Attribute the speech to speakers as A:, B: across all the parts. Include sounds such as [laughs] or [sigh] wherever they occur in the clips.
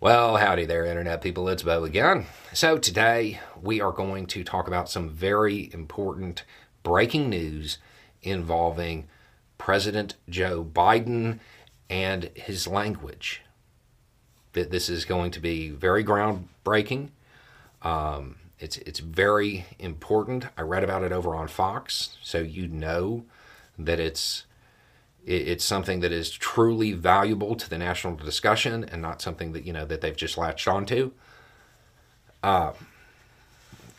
A: Well, howdy there, Internet people. It's Beau again. So, today we are going to talk about some very important breaking news involving President Joe Biden and his language. That This is going to be very groundbreaking. Um, it's, it's very important. I read about it over on Fox, so you know that it's it's something that is truly valuable to the national discussion and not something that you know that they've just latched onto. Uh,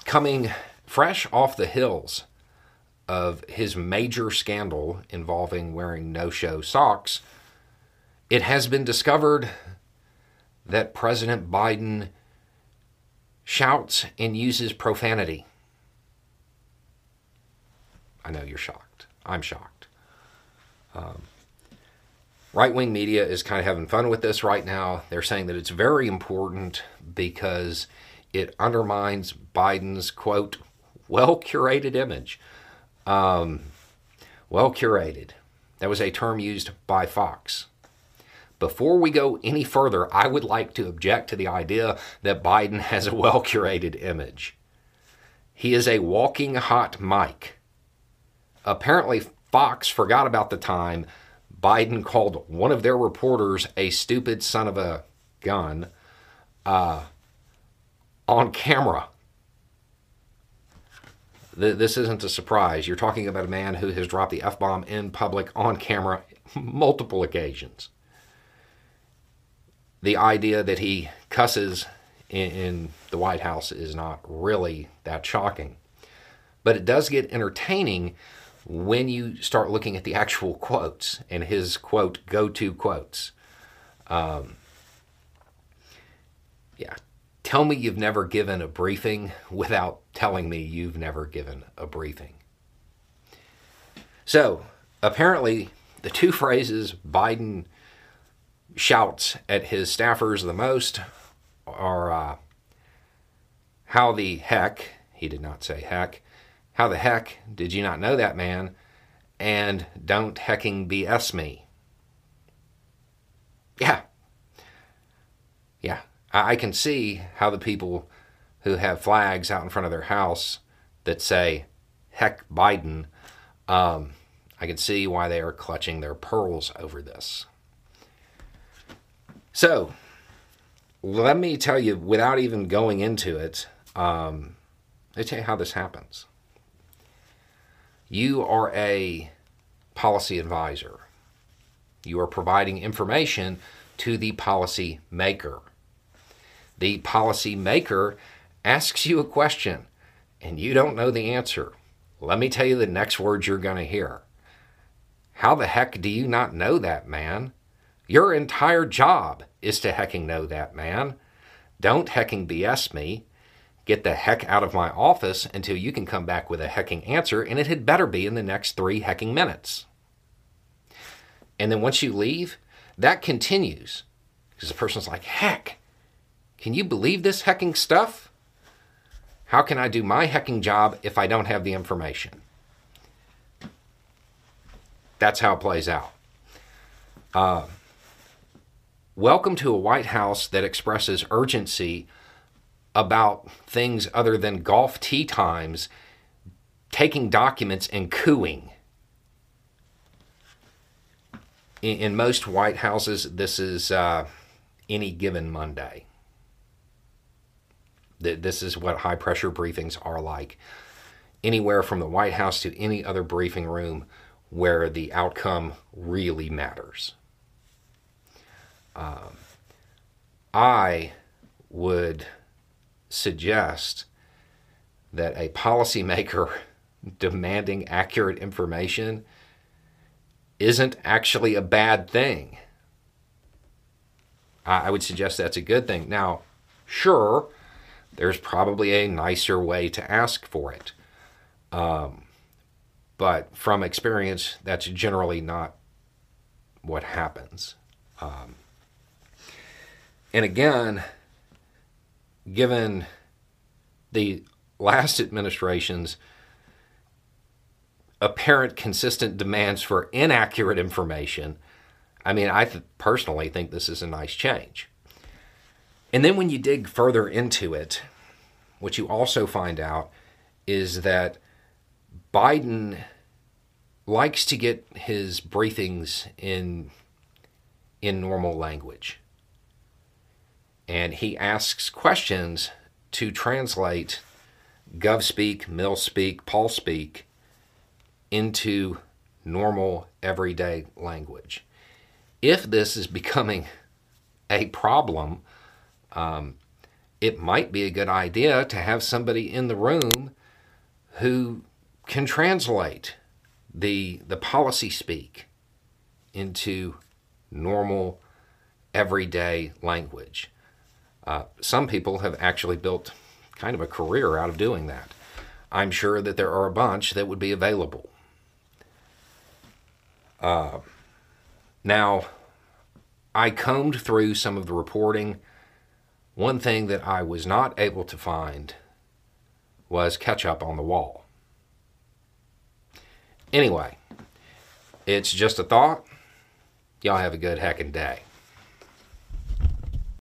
A: coming fresh off the hills of his major scandal involving wearing no-show socks, it has been discovered that President Biden shouts and uses profanity. I know you're shocked. I'm shocked. Um, right wing media is kind of having fun with this right now. They're saying that it's very important because it undermines Biden's, quote, well curated image. Um, well curated. That was a term used by Fox. Before we go any further, I would like to object to the idea that Biden has a well curated image. He is a walking hot mic. Apparently, Fox forgot about the time Biden called one of their reporters a stupid son of a gun uh, on camera. This isn't a surprise. You're talking about a man who has dropped the F bomb in public on camera multiple occasions. The idea that he cusses in, in the White House is not really that shocking. But it does get entertaining when you start looking at the actual quotes and his quote go to quotes. Um, yeah, tell me you've never given a briefing without telling me you've never given a briefing. So, apparently, the two [laughs] phrases Biden shouts at his staffers the most are uh, how the heck, he did not say heck, how the heck did you not know that man? And don't hecking BS me. Yeah. Yeah. I can see how the people who have flags out in front of their house that say, heck Biden, um, I can see why they are clutching their pearls over this. So, let me tell you, without even going into it, um, let me tell you how this happens. You are a policy advisor. You are providing information to the policy maker. The policy maker asks you a question and you don't know the answer. Let me tell you the next words you're going to hear. How the heck do you not know that, man? Your entire job is to hecking know that, man. Don't hecking BS me. Get the heck out of my office until you can come back with a hecking answer, and it had better be in the next three hecking minutes. And then once you leave, that continues because the person's like, heck, can you believe this hecking stuff? How can I do my hecking job if I don't have the information? That's how it plays out. Uh, welcome to a White House that expresses urgency about things other than golf tee times, taking documents and cooing. In, in most White Houses, this is uh, any given Monday. This is what high pressure briefings are like. Anywhere from the White House to any other briefing room where the outcome really matters. Um, I would suggest that a policymaker [laughs] demanding accurate information isn't actually a bad thing. I would suggest that's a good thing. Now, sure, there's probably a nicer way to ask for it. Um, but from experience, that's generally not what happens. Um, and again, given the last administration's apparent consistent demands for inaccurate information, I mean, I th- personally think this is a nice change. And then when you dig further into it, what you also find out is that Biden likes to get his briefings in in normal language. And he asks questions to translate gov speak, mil speak, Paul speak into normal everyday language. If this is becoming a problem, um, it might be a good idea to have somebody in the room who can translate the the policy speak into normal everyday language. Uh, some people have actually built kind of a career out of doing that. I'm sure that there are a bunch that would be available. Uh, now, I combed through some of the reporting. One thing that I was not able to find was ketchup on the wall. Anyway, it's just a thought. Y'all have a good heckin' day.